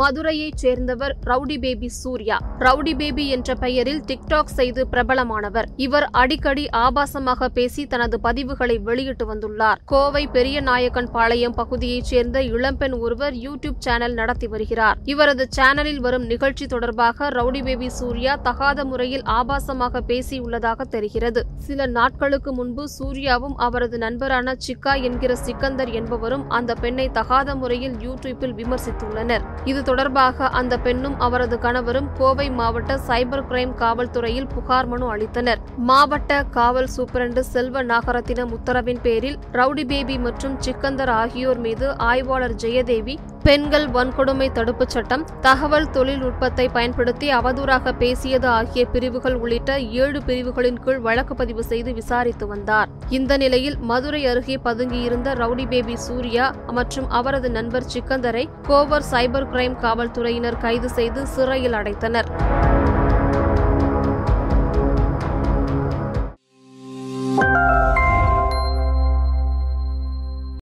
மதுரையைச் சேர்ந்தவர் rowdy baby Surya. Rowdy baby என்ற பெயரில் டிக்டாக் செய்து பிரபலமானவர். இவர் அடிக்கடி ஆபாசமாக பேசி தனது பதிவுகளை வெளியிட்டு வந்துள்ளார். கோவை பெரிய நாயக்கன் பாளையம் பகுதியைச் சேர்ந்த இளம்பெண் ஒருவர் யூடியூப் சேனல் நடத்தி வருகிறார். இவரது சேனலில் வரும் நிகழ்ச்சி தொடர்பாக ரவுடி பேபி சூர்யா தகாத முறையில் ஆபாசமாக பேசியுள்ளதாக தெரிகிறது. சில நாட்களுக்கு முன்பு சூர்யாவும் அவரது நண்பரான சிக்கா என்கிற சிக்கந்தர் என்பவரும் அந்த பெண்ணை தகாத முறையில் யூடியூப்பில் விமர்சித்துள்ளனர். இது தொடர்பாக அந்த பெண்ணும் அவரது கணவரும் கோவை மாவட்ட சைபர் கிரைம் காவல்துறையில் புகார் மனு அளித்தனர். மாவட்ட காவல் சூப்பரண்டு செல்வ நாகரத்தினம் உத்தரவின் பேரில் ரவுடி பேபி மற்றும் சிக்கந்தர் ஆகியோர் மீது ஆய்வாளர் ஜெயதேவி பெண்கள் வன்கொடுமை தடுப்புச் சட்டம் தகவல் தொழில்நுட்பத்தை பயன்படுத்தி அவதூறாக பேசியது ஆகிய பிரிவுகள் உள்ளிட்ட ஏழு பிரிவுகளின் கீழ் வழக்கு பதிவு செய்து விசாரித்து வந்தார். இந்த நிலையில் மதுரை அருகே பதுங்கியிருந்த ரவுடி பேபி சூர்யா மற்றும் அவரது நண்பர் சிக்கந்தரை கோவர் சைபர் கிரைம் காவல்துறையினர் கைது செய்து சிறையில் அடைத்தனர்.